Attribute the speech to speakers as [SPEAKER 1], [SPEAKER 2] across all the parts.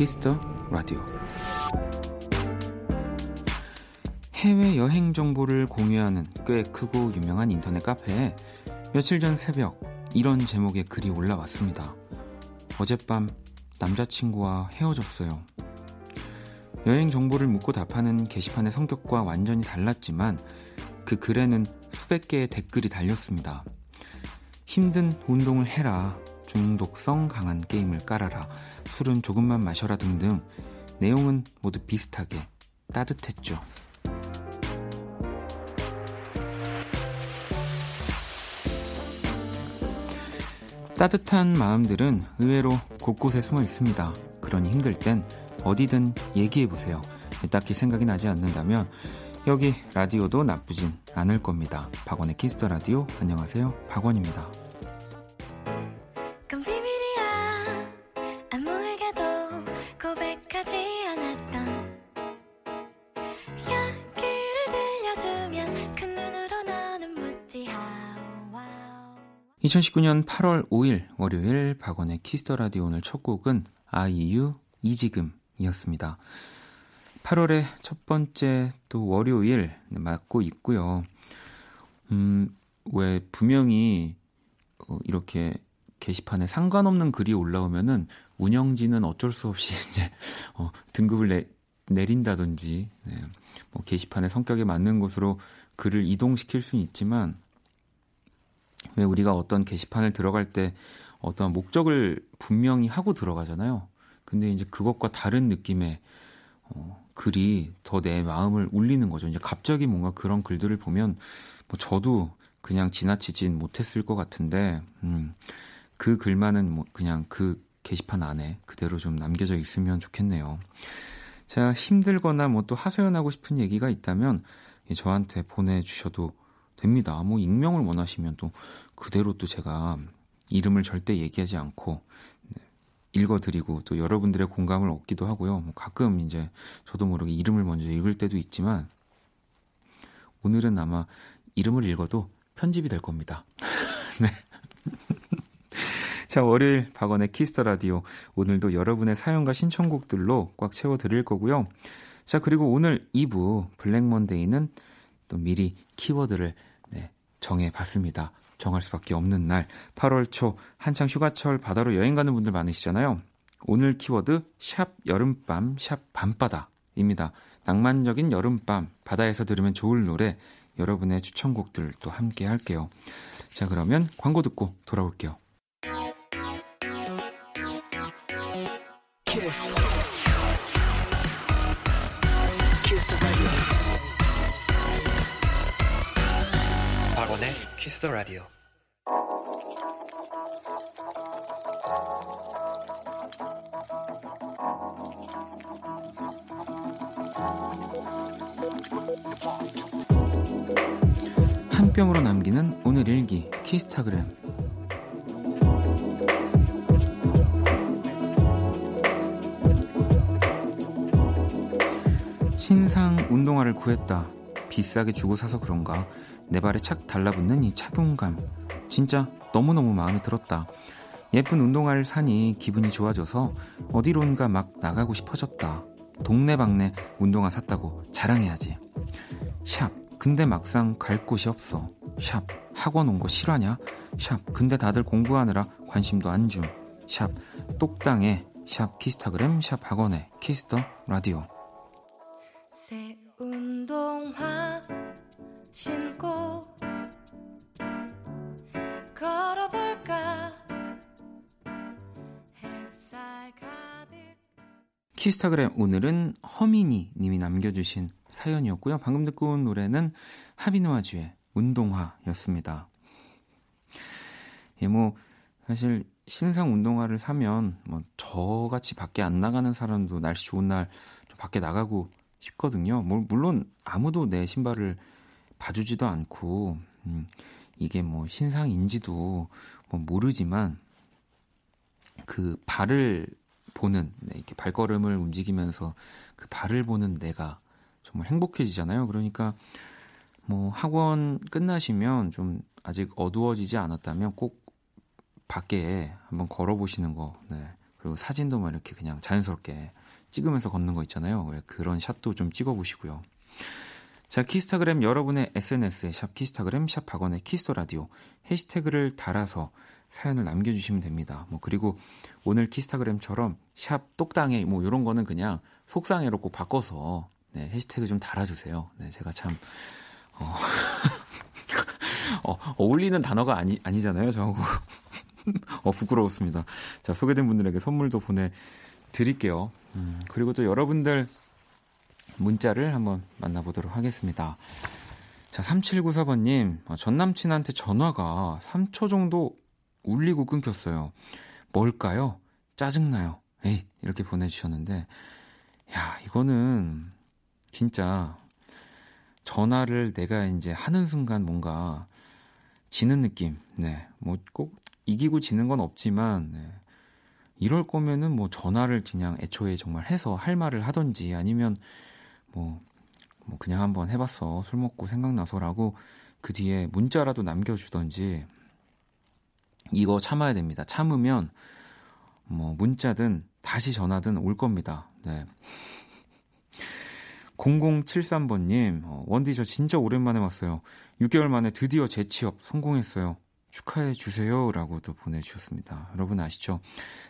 [SPEAKER 1] 키스 더 라디오 해외 여행 정보를 공유하는 꽤 크고 유명한 인터넷 카페에 며칠 전 새벽 이런 제목의 글이 올라왔습니다. 어젯밤 남자친구와 헤어졌어요. 여행 정보를 묻고 답하는 게시판의 성격과 완전히 달랐지만 그 글에는 수백 개의 댓글이 달렸습니다. 힘든 운동을 해라. 중독성 강한 게임을 깔아라. 술은 조금만 마셔라 등등 내용은 모두 비슷하게 따뜻했죠. 따뜻한 마음들은 의외로 곳곳에 숨어 있습니다. 그러니 힘들 땐 어디든 얘기해 보세요. 딱히 생각이 나지 않는다면 여기 라디오도 나쁘진 않을 겁니다. 박원의 키스 더 라디오 안녕하세요. 박원입니다. 2019년 8월 5일 월요일 박원의 키스 더 라디오 오늘 첫 곡은 아이유 이 지금이었습니다. 8월의 첫 번째 또 월요일 맞고 있고요. 음, 왜 분명히 어, 이렇게 게시판에 상관없는 글이 올라오면은 운영진은 어쩔 수 없이 이제 어, 등급을 내, 내린다든지 네, 뭐 게시판의 성격에 맞는 곳으로 글을 이동시킬 수는 있지만 왜 우리가 어떤 게시판을 들어갈 때 어떤 목적을 분명히 하고 들어가잖아요. 근데 이제 그것과 다른 느낌의 어, 글이 더 내 마음을 울리는 거죠. 이제 갑자기 뭔가 그런 글들을 보면 뭐 저도 그냥 지나치진 못했을 것 같은데 음, 그 글만은 뭐 그냥 그 게시판 안에 그대로 좀 남겨져 있으면 좋겠네요. 자 힘들거나 뭐 또 하소연하고 싶은 얘기가 있다면 저한테 보내주셔도 됩니다. 뭐 익명을 원하시면 또 그대로 또 제가 이름을 절대 얘기하지 않고 네, 읽어드리고 또 여러분들의 공감을 얻기도 하고요. 뭐 가끔 이제 저도 모르게 이름을 먼저 읽을 때도 있지만 오늘은 아마 이름을 읽어도 편집이 될 겁니다. 네. 자, 월요일 박원의 키스 더 라디오. 오늘도 여러분의 사연과 신청곡들로 꽉 채워 드릴 거고요. 자, 그리고 오늘 2부 블랙 먼데이는 또 미리 키워드를 네, 정해 봤습니다. 정할 수밖에 없는 날 8월 초 한창 휴가철 바다로 여행 가는 분들 많으시잖아요. 오늘 키워드 샵 여름밤 샵 밤바다입니다. 낭만적인 여름밤 바다에서 들으면 좋을 노래 여러분의 추천곡들도 함께 할게요. 자 그러면 광고 듣고 돌아올게요. 박원의 키스 더 라디오. 한 뼘으로 남기는 오늘 일기 키스타그램 신상 운동화를 구했다. 비싸게 주고 사서 그런가 내 발에 착 달라붙는 이 차동감 진짜 너무너무 마음에 들었다. 예쁜 운동화를 사니 기분이 좋아져서 어디론가 막 나가고 싶어졌다. 동네방네 운동화 샀다고 자랑해야지. 샵 근데 막상 갈 곳이 없어. 샵 학원 온거 실화냐? 샵 근데 다들 공부하느라 관심도 안 줌. 샵 속상해. 샵 키스타그램 샵 박원의 키스 더 라디오. 키스타그램 오늘은 허미니 님이 남겨주신 사연이었고요. 방금 듣고 온 노래는 하비누아주의 운동화였습니다. 예, 뭐 사실 신상 운동화를 사면 뭐 저같이 밖에 안 나가는 사람도 날씨 좋은 날 좀 밖에 나가고 싶거든요. 뭐 물론 아무도 내 신발을 봐주지도 않고 음, 이게 뭐 신상인지도 뭐 모르지만 그 발을 보는 내, 이렇게 발걸음을 움직이면서 그 발을 보는 내가 정말 행복해지잖아요. 그러니까 뭐 학원 끝나시면 좀 아직 어두워지지 않았다면 꼭 밖에 한번 걸어보시는 거, 네. 그리고 사진도 막 이렇게 그냥 자연스럽게 찍으면서 걷는 거 있잖아요. 그런 샷도 좀 찍어보시고요. 자, 키스타그램 여러분의 SNS에 샵 키스타그램, 샵 박원의 Kiss the Radio 해시태그를 달아서 사연을 남겨주시면 됩니다. 뭐 그리고 오늘 키스타그램처럼 샵 똑당해 뭐 이런 거는 그냥 속상해로 꼭 바꿔서 네, 해시태그 좀 달아주세요. 네, 제가 참 어, 어, 어울리는 단어가 아니 아니잖아요, 저하고. 어 부끄러웠습니다. 자 소개된 분들에게 선물도 보내 드릴게요. 음, 그리고 또 여러분들 문자를 한번 만나보도록 하겠습니다. 자, 3794번님, 어, 전 남친한테 전화가 3초 정도 울리고 끊겼어요. 뭘까요? 짜증나요. 에이, 이렇게 보내주셨는데, 야, 이거는 진짜 전화를 내가 이제 하는 순간 뭔가 지는 느낌. 네. 뭐 꼭 이기고 지는 건 없지만, 네. 이럴 거면은 뭐 전화를 그냥 애초에 정말 해서 할 말을 하던지 아니면 뭐, 뭐 그냥 한번 해봤어. 술 먹고 생각나서라고 그 뒤에 문자라도 남겨주던지 이거 참아야 됩니다. 참으면 뭐 문자든 다시 전화든 올 겁니다. 네. 0073번님, 어, 원디 저 진짜 오랜만에 왔어요. 6개월 만에 드디어 재취업 성공했어요. 축하해 주세요. 라고 도 보내주셨습니다. 여러분 아시죠?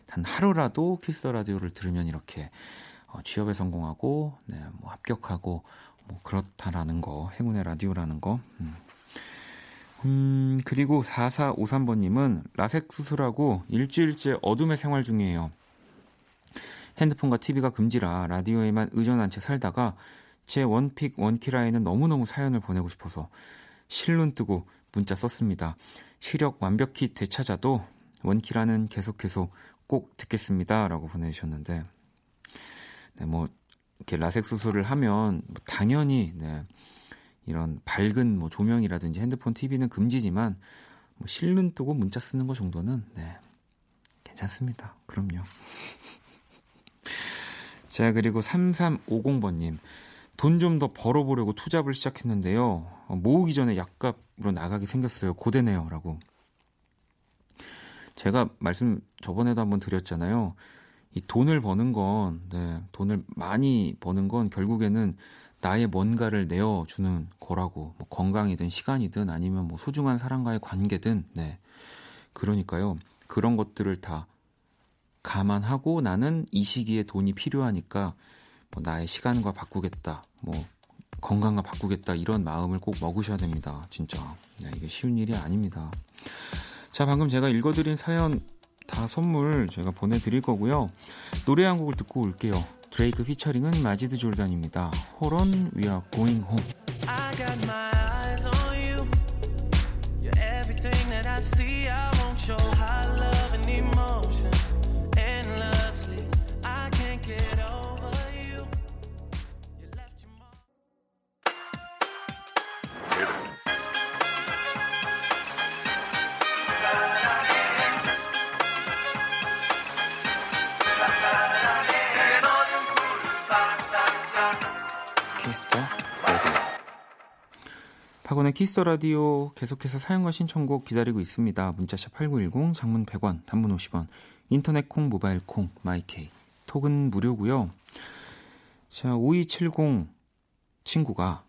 [SPEAKER 1] 단 하루라도 키스 라디오를 들으면 이렇게 어, 취업에 성공하고, 네, 뭐 합격하고, 뭐 그렇다라는 거, 행운의 라디오라는 거. 음. 음, 그리고 4453번님은 라섹 수술하고 일주일째 어둠의 생활 중이에요. 핸드폰과 TV가 금지라 라디오에만 의존한 채 살다가 제 원픽 원키라에는 너무너무 사연을 보내고 싶어서 실눈 뜨고 문자 썼습니다. 시력 완벽히 되찾아도 원키라는 계속해서 꼭 듣겠습니다. 라고 보내주셨는데, 네, 뭐, 이렇게 라섹 수술을 하면 뭐 당연히, 네, 이런 밝은 뭐 조명이라든지 핸드폰, TV는 금지지만, 뭐 실눈 뜨고 문자 쓰는 거 정도는, 네, 괜찮습니다. 그럼요. 자, 그리고 3350번님. 돈 좀 더 벌어보려고 투잡을 시작했는데요. 어, 모으기 전에 약값으로 나가게 생겼어요. 고되네요. 라고. 제가 말씀 저번에도 한번 드렸잖아요. 이 돈을 버는 건, 네, 돈을 많이 버는 건 결국에는 나의 뭔가를 내어주는 거라고. 뭐 건강이든 시간이든 아니면 뭐 소중한 사람과의 관계든, 네. 그러니까요. 그런 것들을 다 감안하고 나는 이 시기에 돈이 필요하니까 뭐 나의 시간과 바꾸겠다. 뭐 건강과 바꾸겠다. 이런 마음을 꼭 먹으셔야 됩니다. 진짜. 네, 이게 쉬운 일이 아닙니다. 자, 방금 제가 읽어드린 사연 다 선물 제가 보내드릴 거고요. 노래 한 곡을 듣고 올게요. 드레이크 피처링은 마지드 졸단입니다. 홀온 We Are Going Home. 박원의 Kiss the Radio 계속해서 사연과 신청곡 기다리고 있습니다. 문자샵 8910 장문 100원 단문 50원 인터넷 콩 모바일 콩 my K 톡은 무료고요. 자 5270 친구가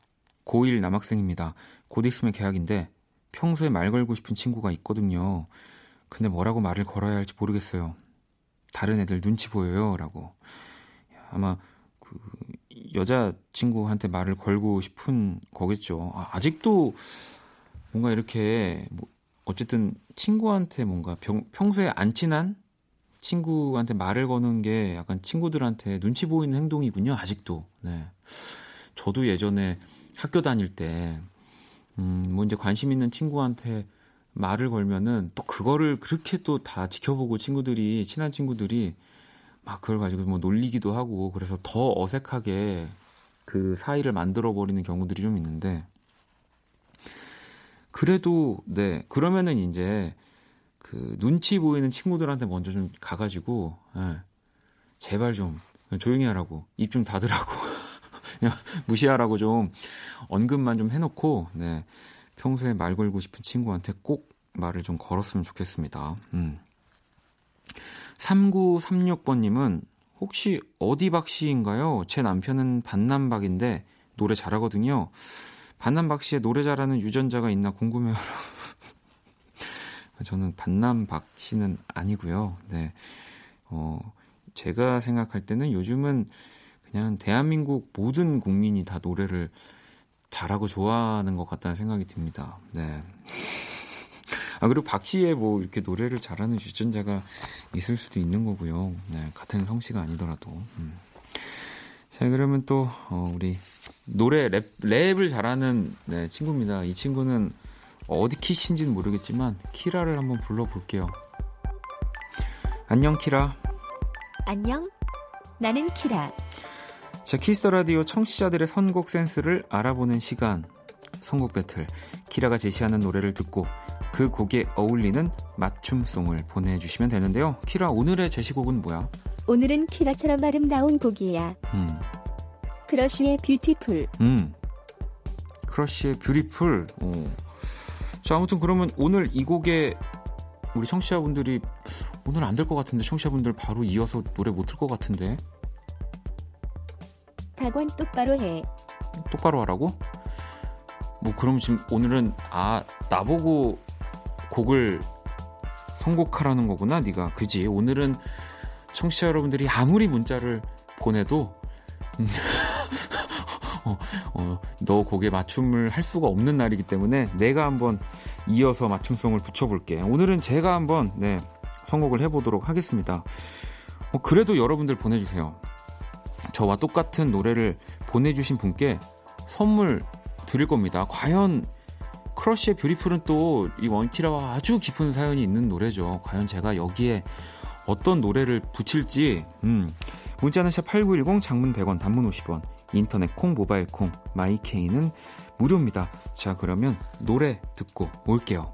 [SPEAKER 1] 고1 남학생입니다. 곧 있으면 개학인데 평소에 말 걸고 싶은 친구가 있거든요. 근데 뭐라고 말을 걸어야 할지 모르겠어요. 다른 애들 눈치 보여요. 라고. 아마 그 여자 친구한테 말을 걸고 싶은 거겠죠. 아, 아직도 뭔가 이렇게 뭐 어쨌든 친구한테 뭔가 병, 평소에 안 친한 친구한테 말을 거는 게 약간 친구들한테 눈치 보이는 행동이군요. 아직도. 네. 저도 예전에 학교 다닐 때, 음, 뭐 이제 관심 있는 친구한테 말을 걸면은 또 그거를 그렇게 또 다 지켜보고 친구들이, 친한 친구들이 막 그걸 가지고 뭐 놀리기도 하고 그래서 더 어색하게 그 사이를 만들어 버리는 경우들이 좀 있는데 그래도 네 그러면은 이제 그 눈치 보이는 친구들한테 먼저 좀 가가지고 네, 제발 좀 조용히 하라고 입 좀 닫으라고 그냥 무시하라고 좀 언급만 좀 해놓고 네 평소에 말 걸고 싶은 친구한테 꼭 말을 좀 걸었으면 좋겠습니다. 음. 3936번님은 혹시 어디 박씨인가요? 제 남편은 반남박인데 노래 잘하거든요. 반남박 씨의 노래 잘하는 유전자가 있나 궁금해요. 저는 반남박 씨는 아니고요. 네. 어, 제가 생각할 때는 요즘은 그냥 대한민국 모든 국민이 다 노래를 잘하고 좋아하는 것 같다는 생각이 듭니다. 네. 아, 그리고 박 씨의 뭐 이렇게 노래를 잘하는 유전자가 있을 수도 있는 거고요. 네, 같은 성씨가 아니더라도. 음. 자, 그러면 또, 어, 우리 노래 랩, 랩을 잘하는 네, 친구입니다. 이 친구는 어디 키신지는 모르겠지만, 키라를 한번 불러볼게요. 안녕, 키라.
[SPEAKER 2] 안녕. 나는 키라.
[SPEAKER 1] 자, Kiss the Radio 청취자들의 선곡 센스를 알아보는 시간. 선곡 배틀. 키라가 제시하는 노래를 듣고 그 곡에 어울리는 맞춤송을 보내주시면 되는데요. 키라, 오늘의 제시곡은 뭐야?
[SPEAKER 2] 오늘은 키라처럼 아름다운 곡이야. 음. 크러쉬의 Beautiful. 음.
[SPEAKER 1] 크러쉬의 Beautiful. 오. 자, 아무튼 그러면 오늘 이 곡에 우리 청취자분들이 오늘 안 될 것 같은데 청취자분들 바로 이어서 노래 못틀것 같은데.
[SPEAKER 2] 박원 똑바로 해.
[SPEAKER 1] 똑바로 하라고? 뭐 그럼 지금 오늘은 아 나보고 곡을 선곡하라는 거구나 네가. 그지? 오늘은 청취자 여러분들이 아무리 문자를 보내도 음, 어, 어, 너 곡에 맞춤을 할 수가 없는 날이기 때문에 내가 한번 이어서 맞춤송을 붙여볼게. 오늘은 제가 한번 네, 선곡을 해보도록 하겠습니다. 어, 그래도 여러분들 보내주세요. 저와 똑같은 노래를 보내주신 분께 선물 드릴 겁니다. 과연 크러쉬의 Beautiful은 또 이 원키라와 아주 깊은 사연이 있는 노래죠. 과연 제가 여기에 어떤 노래를 붙일지 음. 문자는 샵8910 장문 100원 단문 50원 인터넷 콩 모바일 콩 my K는 무료입니다. 자 그러면 노래 듣고 올게요.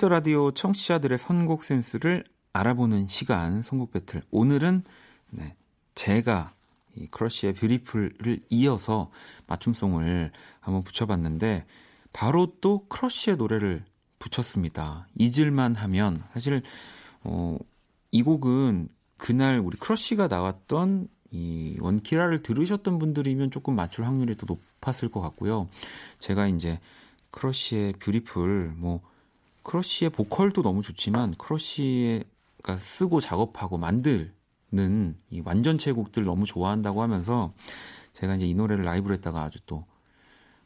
[SPEAKER 1] Kiss the Radio 청취자들의 선곡 센스를 알아보는 시간 선곡 배틀. 오늘은 네, 제가 이 크러쉬의 Beautiful을 이어서 맞춤송을 한번 붙여봤는데 바로 또 크러쉬의 노래를 붙였습니다. 잊을만 하면 사실 어, 이 곡은 그날 우리 크러쉬가 나왔던 이 원키라를 들으셨던 분들이면 조금 맞출 확률이 더 높았을 것 같고요. 제가 이제 크러쉬의 Beautiful 뭐 크러쉬의 보컬도 너무 좋지만 크러쉬가 쓰고 작업하고 만드는 이 완전체 곡들 너무 좋아한다고 하면서 제가 이제 이 노래를 라이브로 했다가 아주 또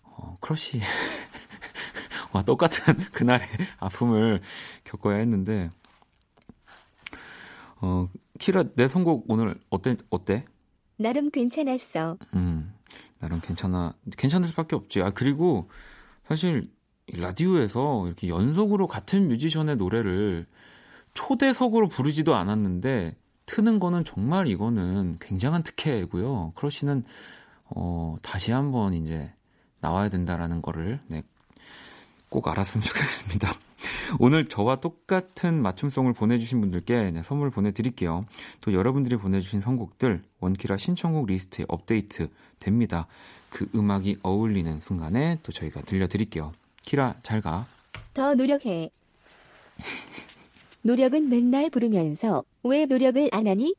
[SPEAKER 1] 어, 크러쉬 와 똑같은 그날의 아픔을 겪어야 했는데 어 키라 내 선곡 오늘 어때 어때?
[SPEAKER 2] 나름 괜찮았어.
[SPEAKER 1] 음 나름 괜찮아 괜찮을 수밖에 없지. 아 그리고 사실 라디오에서 이렇게 연속으로 같은 뮤지션의 노래를 초대석으로 부르지도 않았는데 트는 거는 정말 이거는 굉장한 특혜고요. 크러쉬는 어, 다시 한번 이제 나와야 된다라는 거를 네, 꼭 알았으면 좋겠습니다. 오늘 저와 똑같은 맞춤송을 보내주신 분들께 네, 선물 보내드릴게요. 또 여러분들이 보내주신 선곡들 원키라 신청곡 리스트에 업데이트 됩니다. 그 음악이 어울리는 순간에 또 저희가 들려드릴게요. 키라 잘 가.
[SPEAKER 2] 더 노력해. 노력은 맨날 부르면서 왜 노력을 안 하니?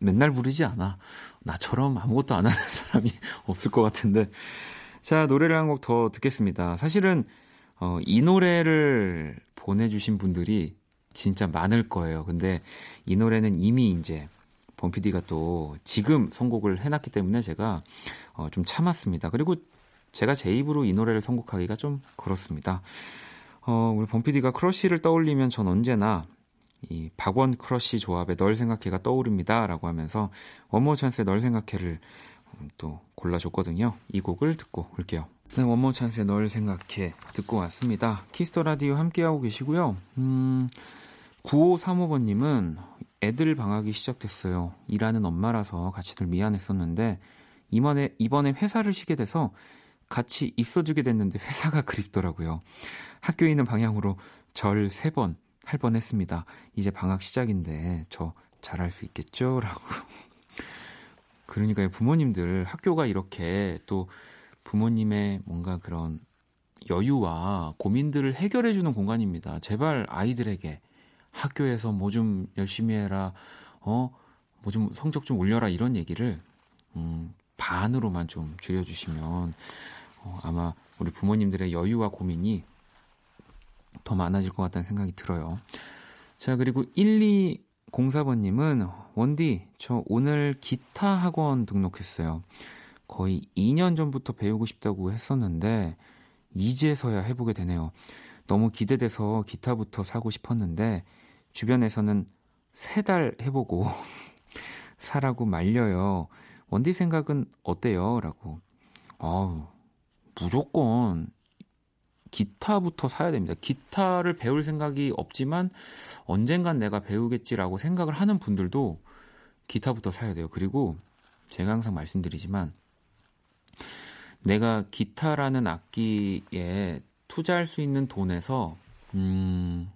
[SPEAKER 1] 맨날 부르지 않아. 나처럼 아무것도 안 하는 사람이 없을 것 같은데. 자, 노래를 한 곡 더 듣겠습니다. 사실은, 어, 이 노래를 보내주신 분들이 진짜 많을 거예요. 근데 이 노래는 이미 이제 범피디가 또 지금 선곡을 해놨기 때문에 제가 어, 좀 참았습니다. 그리고 제가 제 입으로 이 노래를 선곡하기가 좀 그렇습니다. 어, 우리 범피디가 크러쉬를 떠올리면 전 언제나 이 박원 크러쉬 조합의 널 생각해가 떠오릅니다. 라고 하면서 One More Chance의 널 생각해를 음, 또 골라줬거든요. 이 곡을 듣고 올게요. 네, One More Chance의 널 생각해 듣고 왔습니다. Kiss the Radio 함께하고 계시고요. 음, 9535번님은 애들 방학이 시작됐어요. 일하는 엄마라서 같이들 미안했었는데 이번에 이번에 회사를 쉬게 돼서 같이 있어주게 됐는데 회사가 그립더라고요. 학교에 있는 방향으로 절 세 번 할 뻔했습니다. 이제 방학 시작인데 저 잘할 수 있겠죠? 라고. 그러니까 부모님들 학교가 이렇게 또 부모님의 뭔가 그런 여유와 고민들을 해결해주는 공간입니다. 제발 아이들에게 학교에서 뭐 좀 열심히 해라, 어, 뭐 좀 성적 좀 올려라 이런 얘기를 음, 반으로만 좀 줄여주시면 어, 아마 우리 부모님들의 여유와 고민이 더 많아질 것 같다는 생각이 들어요. 자, 그리고 1204번님은 원디, 저 오늘 기타 학원 등록했어요. 거의 2년 전부터 배우고 싶다고 했었는데, 이제서야 해보게 되네요. 너무 기대돼서 기타부터 사고 싶었는데, 주변에서는 세 달 해보고 사라고 말려요. 원디 생각은 어때요? 라고. 아우, 무조건 기타부터 사야 됩니다. 기타를 배울 생각이 없지만 언젠간 내가 배우겠지라고 생각을 하는 분들도 기타부터 사야 돼요. 그리고 제가 항상 말씀드리지만 내가 기타라는 악기에 투자할 수 있는 돈에서 음,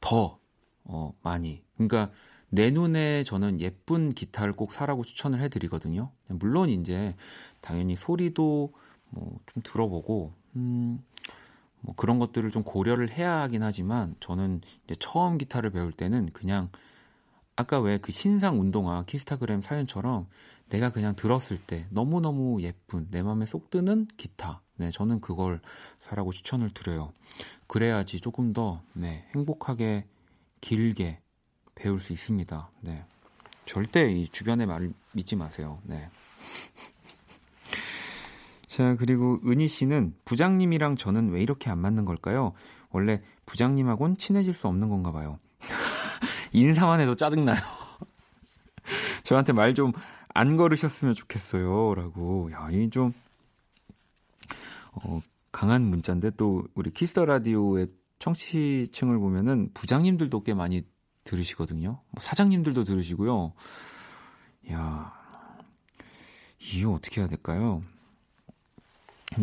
[SPEAKER 1] 더 어, 많이. 그러니까 내 눈에 저는 예쁜 기타를 꼭 사라고 추천을 해드리거든요. 물론 이제 당연히 소리도 뭐 좀 들어보고 음, 뭐 그런 것들을 좀 고려를 해야 하긴 하지만 저는 이제 처음 기타를 배울 때는 그냥 아까 왜 그 신상 운동화 키스타그램 사연처럼 내가 그냥 들었을 때 너무너무 예쁜 내 마음에 쏙 드는 기타. 네, 저는 그걸 사라고 추천을 드려요. 그래야지 조금 더 네, 행복하게 길게 배울 수 있습니다. 네. 절대 이 주변의 말을 믿지 마세요. 네. 자, 그리고 은희 씨는 부장님이랑 저는 왜 이렇게 안 맞는 걸까요? 원래 부장님하고는 친해질 수 없는 건가 봐요. 인사만 해도 짜증나요. 저한테 말 좀 안 걸으셨으면 좋겠어요. 라고. 야, 이 좀, 어, 강한 문자인데 또 우리 Kiss the Radio의 청취층을 보면은 부장님들도 꽤 많이 들으시거든요. 뭐 사장님들도 들으시고요. 야, 이거 어떻게 해야 될까요?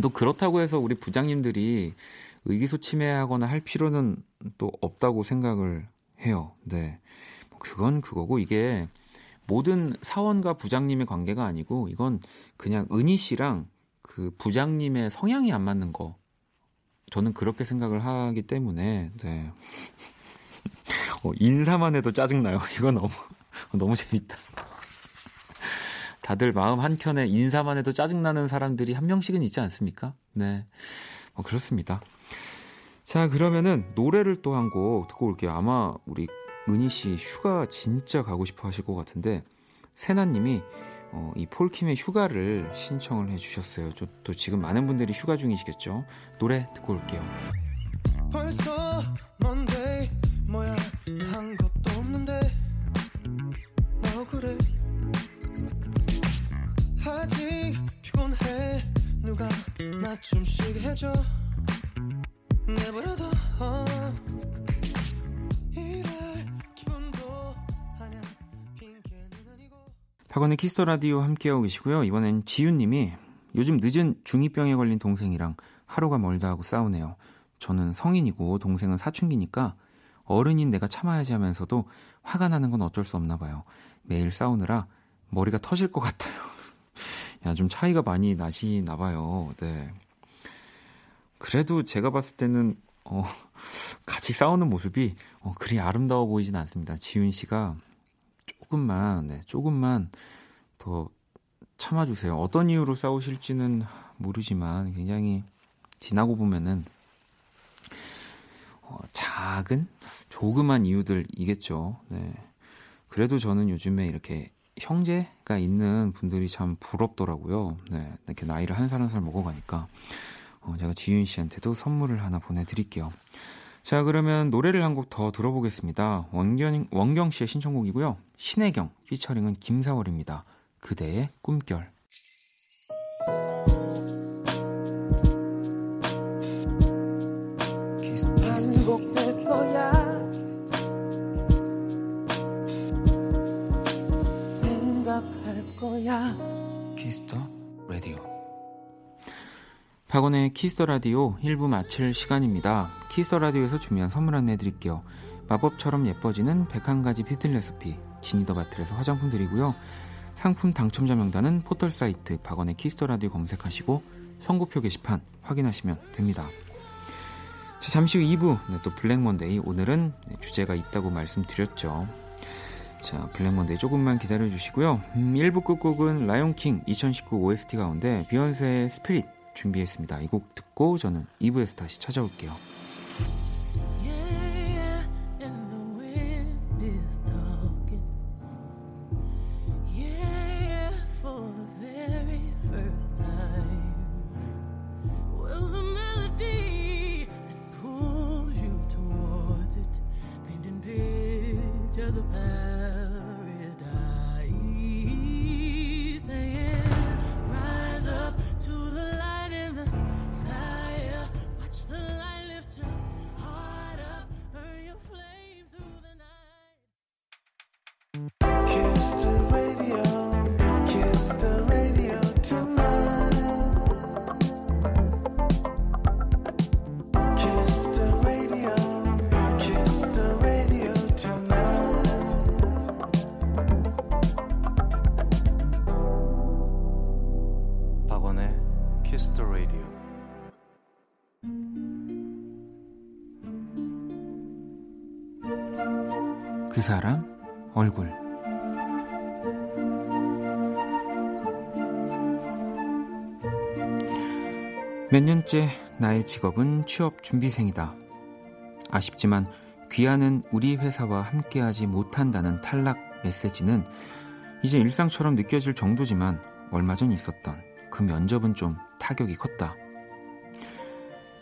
[SPEAKER 1] 또 그렇다고 해서 우리 부장님들이 의기소침해하거나 할 필요는 또 없다고 생각을 해요. 네. 뭐 그건 그거고 이게 모든 사원과 부장님의 관계가 아니고 이건 그냥 은희 씨랑 그 부장님의 성향이 안 맞는 거 저는 그렇게 생각을 하기 때문에 네. 어, 인사만 해도 짜증나요. 이거 너무 너무 재밌다. 다들 마음 한켠에 인사만 해도 짜증나는 사람들이 한 명씩은 있지 않습니까? 네. 어, 그렇습니다. 자, 그러면은 노래를 또 한 곡 듣고 올게요. 아마 우리 은희 씨 휴가 진짜 가고 싶어 하실 것 같은데, 세나 님이 어, 이 폴킴의 휴가를 신청을 해 주셨어요. 저, 또 지금 많은 분들이 휴가 중이시겠죠? 노래 듣고 올게요. 벌써 Monday 뭐야 한 것도 없는데 너 그래 나 좀 쉬게 해줘 내버려둬 어. 박원의 Kiss the Radio 함께하고 계시고요. 이번엔 지윤님이 요즘 늦은 중2병에 걸린 동생이랑 하루가 멀다 하고 싸우네요. 저는 성인이고 동생은 사춘기니까 어른인 내가 참아야지 하면서도 화가 나는 건 어쩔 수 없나 봐요. 매일 싸우느라 머리가 터질 것 같아요. 야, 좀 차이가 많이 나시나 봐요. 네. 그래도 제가 봤을 때는 어, 같이 싸우는 모습이 어, 그리 아름다워 보이진 않습니다. 지윤 씨가 조금만, 네, 조금만 더 참아주세요. 어떤 이유로 싸우실지는 모르지만 굉장히 지나고 보면은 어, 작은 조그만 이유들이겠죠. 네. 그래도 저는 요즘에 이렇게 형제가 있는 분들이 참 부럽더라고요. 네, 이렇게 나이를 한 살 한 살 먹어가니까 어, 제가 지윤 씨한테도 선물을 하나 보내드릴게요. 자, 그러면 노래를 한 곡 더 들어보겠습니다. 원경, 원경 씨의 신청곡이고요. 신혜경, 피처링은 김사월입니다. 그대의 꿈결. 박원의 Kiss the Radio 1부 마칠 시간입니다. Kiss the Radio에서 준비한 선물 안내 드릴게요. 마법처럼 예뻐지는 101가지 뷰티 레시피 Genie the Bottle에서 화장품 드리고요. 상품 당첨자 명단은 포털 사이트 박원의 Kiss the Radio 검색하시고 선곡표 게시판 확인하시면 됩니다. 자, 잠시 후 2부 네, 또 Black Monday 오늘은 네, 주제가 있다고 말씀드렸죠. 자, Black Monday 조금만 기다려 주시고요. 음, 1부 끝곡은 Lion King 2019 OST 가운데 비욘세의 Spirit 준비했습니다. 이 곡 듣고 저는 2부에서 다시 찾아올게요. 몇 년째 나의 직업은 취업 준비생이다. 아쉽지만 귀하는 우리 회사와 함께하지 못한다는 탈락 메시지는 이제 일상처럼 느껴질 정도지만 얼마 전 있었던 그 면접은 좀 타격이 컸다.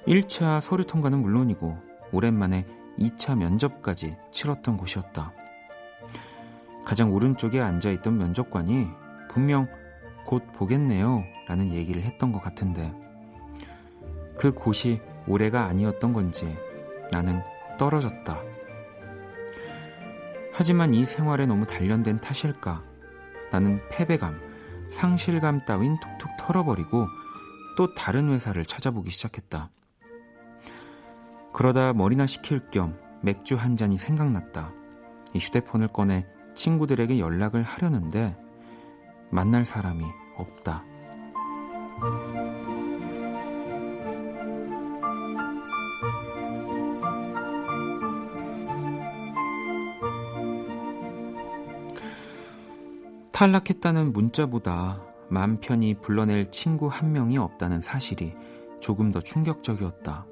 [SPEAKER 1] 1차 서류 통과는 물론이고 오랜만에 2차 면접까지 치렀던 곳이었다. 가장 오른쪽에 앉아있던 면접관이 분명 곧 보겠네요 라는 얘기를 했던 것 같은데 그 곳이 올해가 아니었던 건지 나는 떨어졌다. 하지만 이 생활에 너무 단련된 탓일까? 나는 패배감, 상실감 따윈 툭툭 털어버리고 또 다른 회사를 찾아보기 시작했다. 그러다 머리나 식힐 겸 맥주 한 잔이 생각났다. 이 휴대폰을 꺼내 친구들에게 연락을 하려는데 만날 사람이 없다. 탈락했다는 문자보다 맘 편히 불러낼 친구 한 명이 없다는 사실이 조금 더 충격적이었다.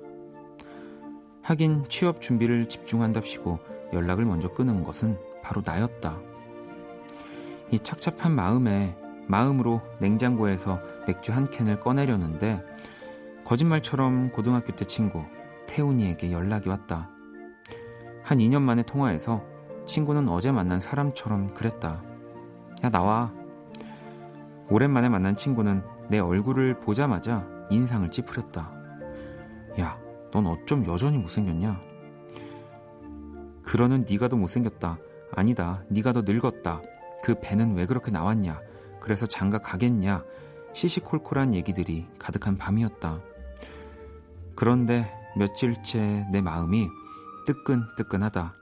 [SPEAKER 1] 하긴 취업 준비를 집중한답시고 연락을 먼저 끊은 것은 바로 나였다. 이 착잡한 마음에 마음으로 냉장고에서 맥주 한 캔을 꺼내려는데 거짓말처럼 고등학교 때 친구 태훈이에게 연락이 왔다. 한 2년 만에 통화해서 친구는 어제 만난 사람처럼 그랬다. 야, 나와. 오랜만에 만난 친구는 내 얼굴을 보자마자 인상을 찌푸렸다. 야, 넌 어쩜 여전히 못생겼냐? 그러는 네가 더 못생겼다. 아니다. 네가 더 늙었다. 그 배는 왜 그렇게 나왔냐? 그래서 장가 가겠냐? 시시콜콜한 얘기들이 가득한 밤이었다. 그런데 며칠째 내 마음이 뜨끈뜨끈하다.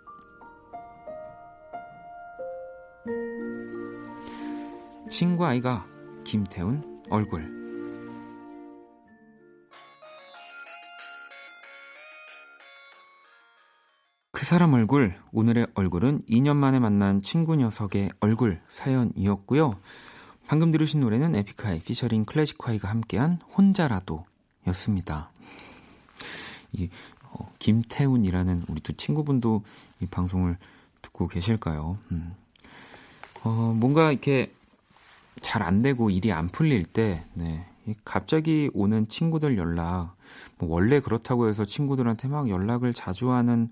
[SPEAKER 1] 친구 아이가 김태훈 얼굴 그 사람 얼굴, 오늘의 얼굴은 2년 만에 만난 친구 녀석의 얼굴 사연이었고요. 방금 들으신 노래는 에픽하이 피처링 클래식화이가 함께한 혼자라도 였습니다. 이 어, 김태훈이라는 우리 두 친구분도 이 방송을 듣고 계실까요? 음. 어, 뭔가 이렇게 잘 안 되고 일이 안 풀릴 때, 네. 갑자기 오는 친구들 연락, 뭐 원래 그렇다고 해서 친구들한테 막 연락을 자주 하는,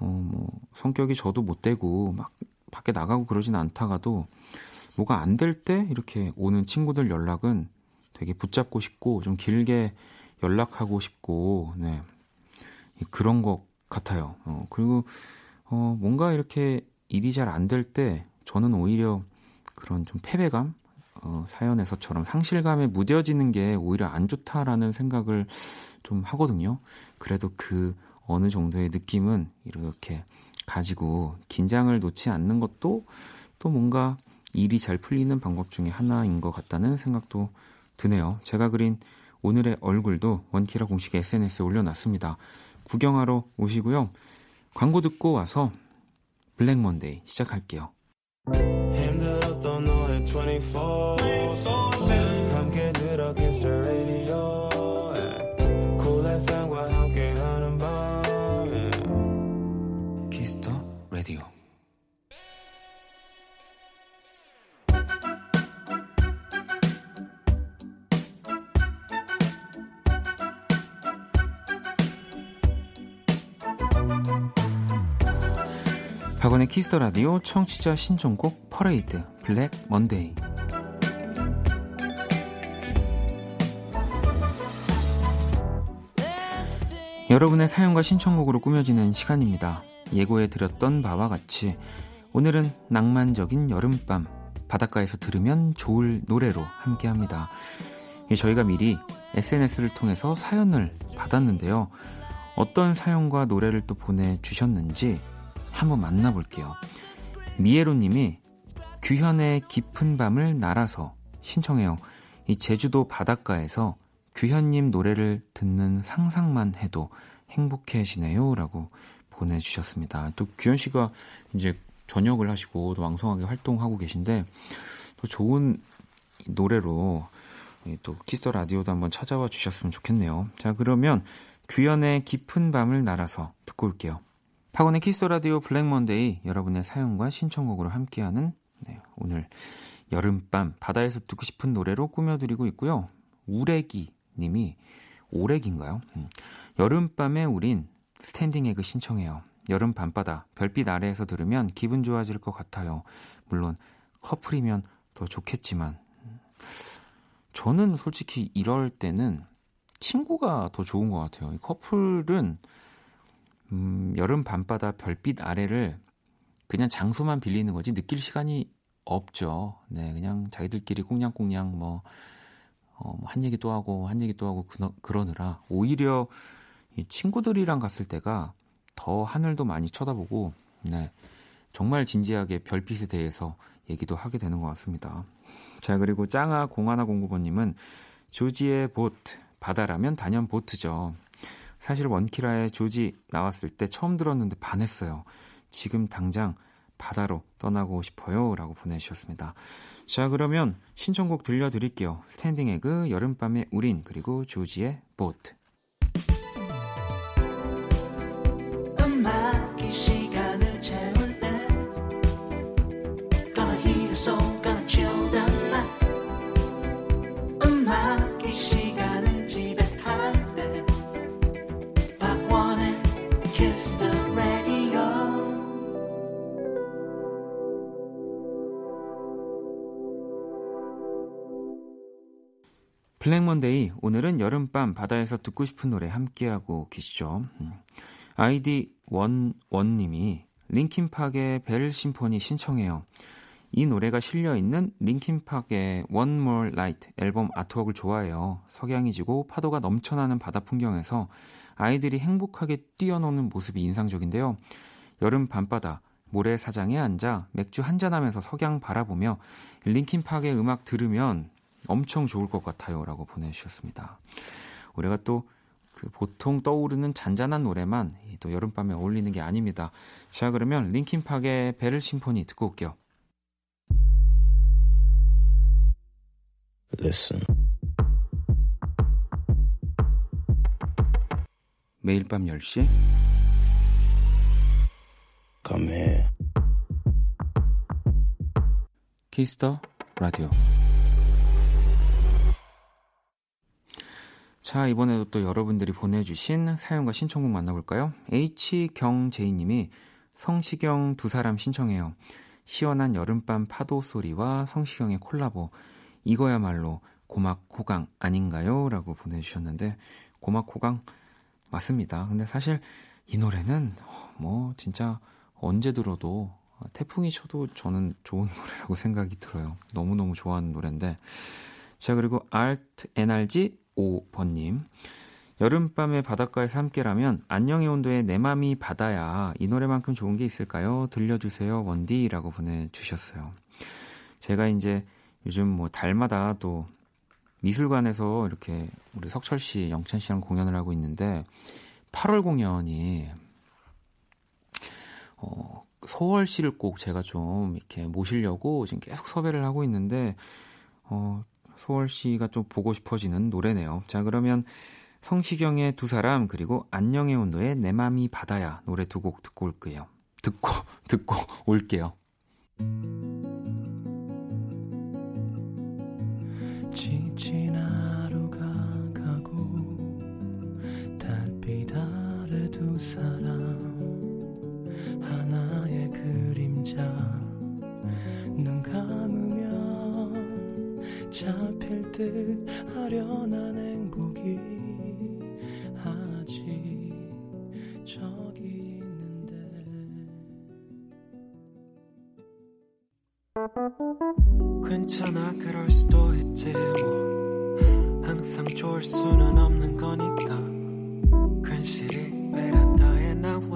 [SPEAKER 1] 어, 뭐, 성격이 저도 못 되고, 막 밖에 나가고 그러진 않다가도, 뭐가 안 될 때 이렇게 오는 친구들 연락은 되게 붙잡고 싶고, 좀 길게 연락하고 싶고, 네. 그런 것 같아요. 어, 그리고, 어, 뭔가 이렇게 일이 잘 안 될 때, 저는 오히려 그런 좀 패배감? 어, 사연에서처럼 상실감에 무뎌지는 게 오히려 안 좋다라는 생각을 좀 하거든요. 그래도 그 어느 정도의 느낌은 이렇게 가지고 긴장을 놓지 않는 것도 또 뭔가 일이 잘 풀리는 방법 중에 하나인 것 같다는 생각도 드네요. 제가 그린 오늘의 얼굴도 원키라 공식 SNS에 올려놨습니다. 구경하러 오시고요. 광고 듣고 와서 블랙 먼데이 시작할게요. 힘들었던 너의 24 박원의 Kiss the Radio 청취자 신청곡 퍼레이드 Black Monday 여러분의 사연과 신청곡으로 꾸며지는 시간입니다. 예고해 드렸던 바와 같이 오늘은 낭만적인 여름밤 바닷가에서 들으면 좋을 노래로 함께 합니다. 저희가 미리 SNS를 통해서 사연을 받았는데요. 어떤 사연과 노래를 또 보내주셨는지 한번 만나볼게요. 미에로님이 규현의 깊은 밤을 날아서 신청해요. 이 제주도 바닷가에서 규현님 노래를 듣는 상상만 해도 행복해지네요. 라고 보내주셨습니다. 또 규현 씨가 이제 전역을 하시고 또 왕성하게 활동하고 계신데 또 좋은 노래로 또 Kiss the Radio도 한번 찾아와 주셨으면 좋겠네요. 자, 그러면 규현의 깊은 밤을 날아서 듣고 올게요. 박원의 Kiss the Radio Black Monday 여러분의 사연과 신청곡으로 함께하는 네, 오늘 여름밤 바다에서 듣고 싶은 노래로 꾸며드리고 있고요. 우레기 님이 오렉인가요? 음. 여름밤에 우린 Standing Egg 신청해요. 여름 밤바다 별빛 아래에서 들으면 기분 좋아질 것 같아요. 물론 커플이면 더 좋겠지만 저는 솔직히 이럴 때는 친구가 더 좋은 것 같아요. 커플은 음, 여름 밤바다 별빛 아래를 그냥 장소만 빌리는 거지 느낄 시간이 없죠. 네, 그냥 자기들끼리 꽁냥꽁냥 뭐, 어, 뭐한 얘기 또 하고 한 얘기 또 하고 그, 그러느라 오히려 이 친구들이랑 갔을 때가 더 하늘도 많이 쳐다보고 네, 정말 진지하게 별빛에 대해서 얘기도 하게 되는 것 같습니다. 자 그리고 짱아 공하나 공구번님은 조지의 보트 바다라면 단연 보트죠. 사실 원키라의 조지 나왔을 때 처음 들었는데 반했어요. 지금 당장 바다로 떠나고 싶어요. 라고 보내주셨습니다. 자, 그러면 신청곡 들려드릴게요. Standing Egg, 여름밤의 우린, 그리고 조지의 보트. Black Monday 오늘은 여름밤 바다에서 듣고 싶은 노래 함께하고 계시죠. 음. 아이디 원원님이 Linkin Park의 Battle Symphony 신청해요. 이 노래가 실려 있는 Linkin Park의 One More Light 앨범 artwork을 좋아해요. 석양이 지고 파도가 넘쳐나는 바다 풍경에서 아이들이 행복하게 뛰어노는 모습이 인상적인데요. 여름 밤바다 모래 사장에 앉아 맥주 한잔하면서 석양 바라보며 링킨팍의 음악 들으면 엄청 좋을 것 같아요. 라고 보내주셨습니다. 우리가 또 그 보통 떠오르는 잔잔한 노래만 또 여름밤에 어울리는 게 아닙니다. 자, 그러면 링킨팍의 베를 심포니 듣고 올게요. Listen. 매일 밤 10시 Come here. Kiss the Radio 자, 이번에도 또 여러분들이 보내주신 사연과 신청곡 만나볼까요? H경제이님이 성시경 두 사람 신청해요. 시원한 여름밤 파도 소리와 성시경의 콜라보. 이거야말로 고막 호강 아닌가요? 라고 보내주셨는데, 고막 호강 맞습니다. 근데 사실 이 노래는 뭐 진짜 언제 들어도 태풍이 쳐도 저는 좋은 노래라고 생각이 들어요. 너무너무 좋아하는 노래인데. 자, 그리고 Art NRG 5번님. 여름밤에 바닷가에서 함께라면 안녕의 온도에 내 맘이 바다야. 이 노래만큼 좋은 게 있을까요? 들려주세요. 원디라고 보내주셨어요. 제가 이제 요즘 뭐 달마다 또 미술관에서 이렇게 우리 석철 씨, 영찬 씨랑 공연을 하고 있는데 8월 공연이 어, 소월 씨를 꼭 제가 좀 이렇게 모시려고 지금 계속 섭외를 하고 있는데 어, 소월 씨가 좀 보고 싶어지는 노래네요. 자, 그러면 성시경의 두 사람 그리고 안녕의 온도의 내 맘이 바다야 노래 두 곡 듣고 올게요. 듣고 듣고 올게요. 듯 아련한 행복이 아직 저기 있는데. 괜찮아 그럴 수도 있지 뭐. 항상 좋을 수는 없는 거니까. 괜시리 베란다에 나와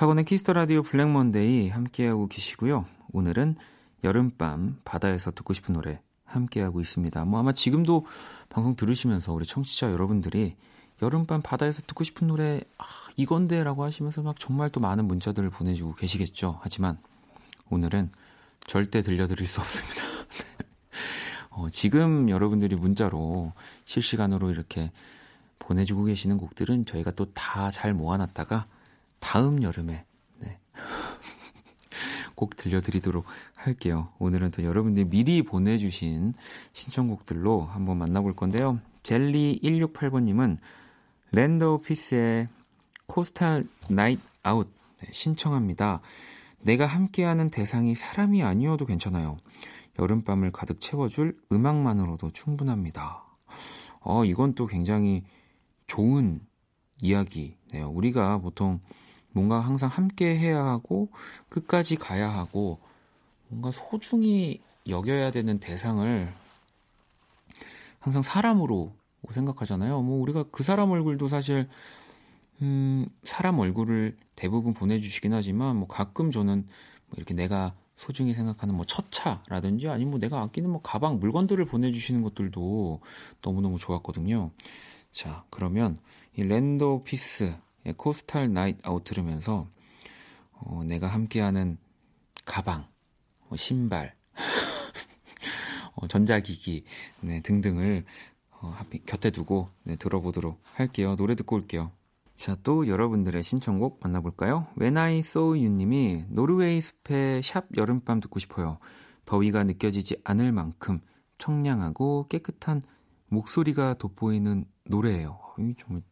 [SPEAKER 1] 박원의 Kiss the Radio Black Monday 함께하고 계시고요 오늘은 여름밤 바다에서 듣고 싶은 노래 함께하고 있습니다 뭐 아마 지금도 방송 들으시면서 우리 청취자 여러분들이 여름밤 바다에서 듣고 싶은 노래 아, 이건데라고 하시면서 막 정말 또 많은 문자들을 보내주고 계시겠죠. 하지만 오늘은 절대 들려드릴 수 없습니다. 어, 지금 여러분들이 문자로 실시간으로 이렇게 보내주고 계시는 곡들은 저희가 또 다 잘 모아놨다가 다음 여름에 네. 꼭 들려드리도록 할게요. 오늘은 또 여러분들이 미리 보내주신 신청곡들로 한번 만나볼 건데요. 젤리168번님은 Land of Peace의 Coastal Night Out 신청합니다. 내가 함께하는 대상이 사람이 아니어도 괜찮아요. 여름밤을 가득 채워줄 음악만으로도 충분합니다. 어, 이건 또 굉장히 좋은 이야기네요. 우리가 보통 뭔가 항상 함께 해야 하고 끝까지 가야 하고 뭔가 소중히 여겨야 되는 대상을 항상 사람으로 생각하잖아요. 뭐 우리가 그 사람 얼굴도 사실 음, 사람 얼굴을 대부분 보내주시긴 하지만 뭐 가끔 저는 뭐 이렇게 내가 소중히 생각하는 뭐 첫차라든지 아니면 뭐 내가 아끼는 뭐 가방 물건들을 보내주시는 것들도 너무너무 좋았거든요. 자 그러면 이 Land of Peace의 Coastal Night Out 들으면서 어, 내가 함께하는 가방, 뭐 신발, 어, 전자기기 네, 등등을 어, 곁에 두고 네, 들어보도록 할게요. 노래 듣고 올게요. 자, 또 여러분들의 신청곡 만나볼까요? When I Saw You 님이 노르웨이 숲의 샵 여름밤 듣고 싶어요. 더위가 느껴지지 않을 만큼 청량하고 깨끗한 목소리가 돋보이는 노래예요. 정말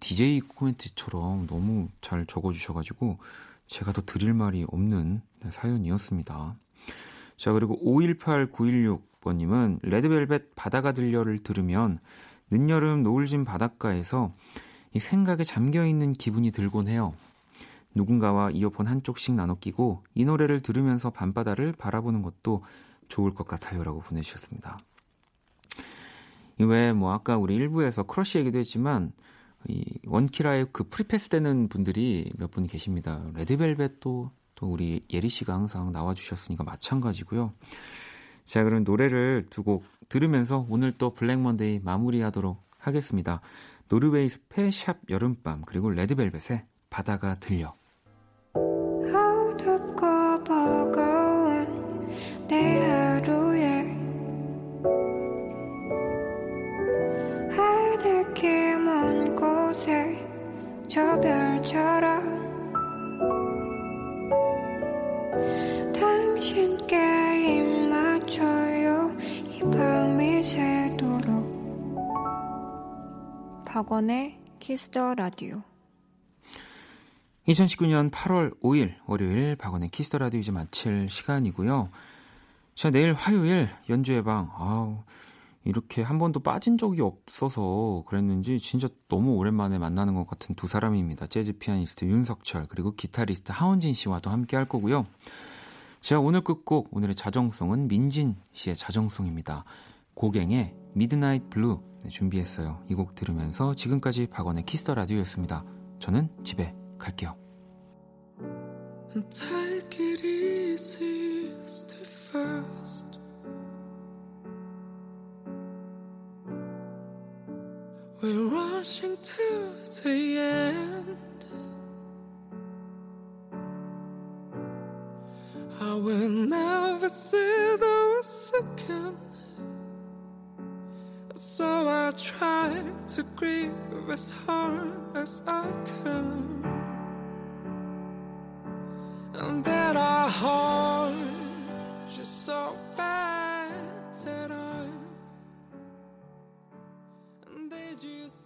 [SPEAKER 1] DJ 코멘트처럼 너무 잘 적어주셔가지고 제가 더 드릴 말이 없는 사연이었습니다. 자, 그리고 518916번님은 레드벨벳 바다가 들려를 들으면 늦여름 노을진 바닷가에서 이 생각에 잠겨있는 기분이 들곤 해요. 누군가와 이어폰 한쪽씩 나눠 끼고 이 노래를 들으면서 밤바다를 바라보는 것도 좋을 것 같아요. 라고 보내주셨습니다. 이외에 뭐 아까 우리 일부에서 Crush 얘기도 했지만 이 원키라의 그 free pass 되는 분들이 몇 분 계십니다. Red Velvet도 또 우리 예리 씨가 항상 나와주셨으니까 마찬가지고요. 자, 그럼 노래를 두 곡 들으면서 오늘 또 Black Monday 마무리하도록 하겠습니다. 노르웨이 스페 샵 여름밤 그리고 레드벨벳의 바다가 들려. 어둡고 버거운 내 저 별처럼 당신께 입 맞춰요 이 밤이 새도록 박원의 Kiss the Radio 2019년 8월 5일 월요일 박원의 Kiss the Radio 이제 마칠 시간이고요. 자, 내일 화요일 연주회 방. 아우, 이렇게 한 번도 빠진 적이 없어서 그랬는지 진짜 너무 오랜만에 만나는 것 같은 두 사람입니다. 재즈 피아니스트 윤석철 그리고 기타리스트 하원진 씨와도 함께 할 거고요. 자, 오늘 끝곡 오늘의 자정송은 민진 씨의 자정송입니다. 고갱의 Midnight Blue 준비했어요. 이 곡 들으면서 지금까지 박원의 Kiss the Radio였습니다. 저는 집에 갈게요. Take it easy, We're rushing to the end. I will never see those again. So I try to grieve as hard as I can. And then I hold you so bad that I you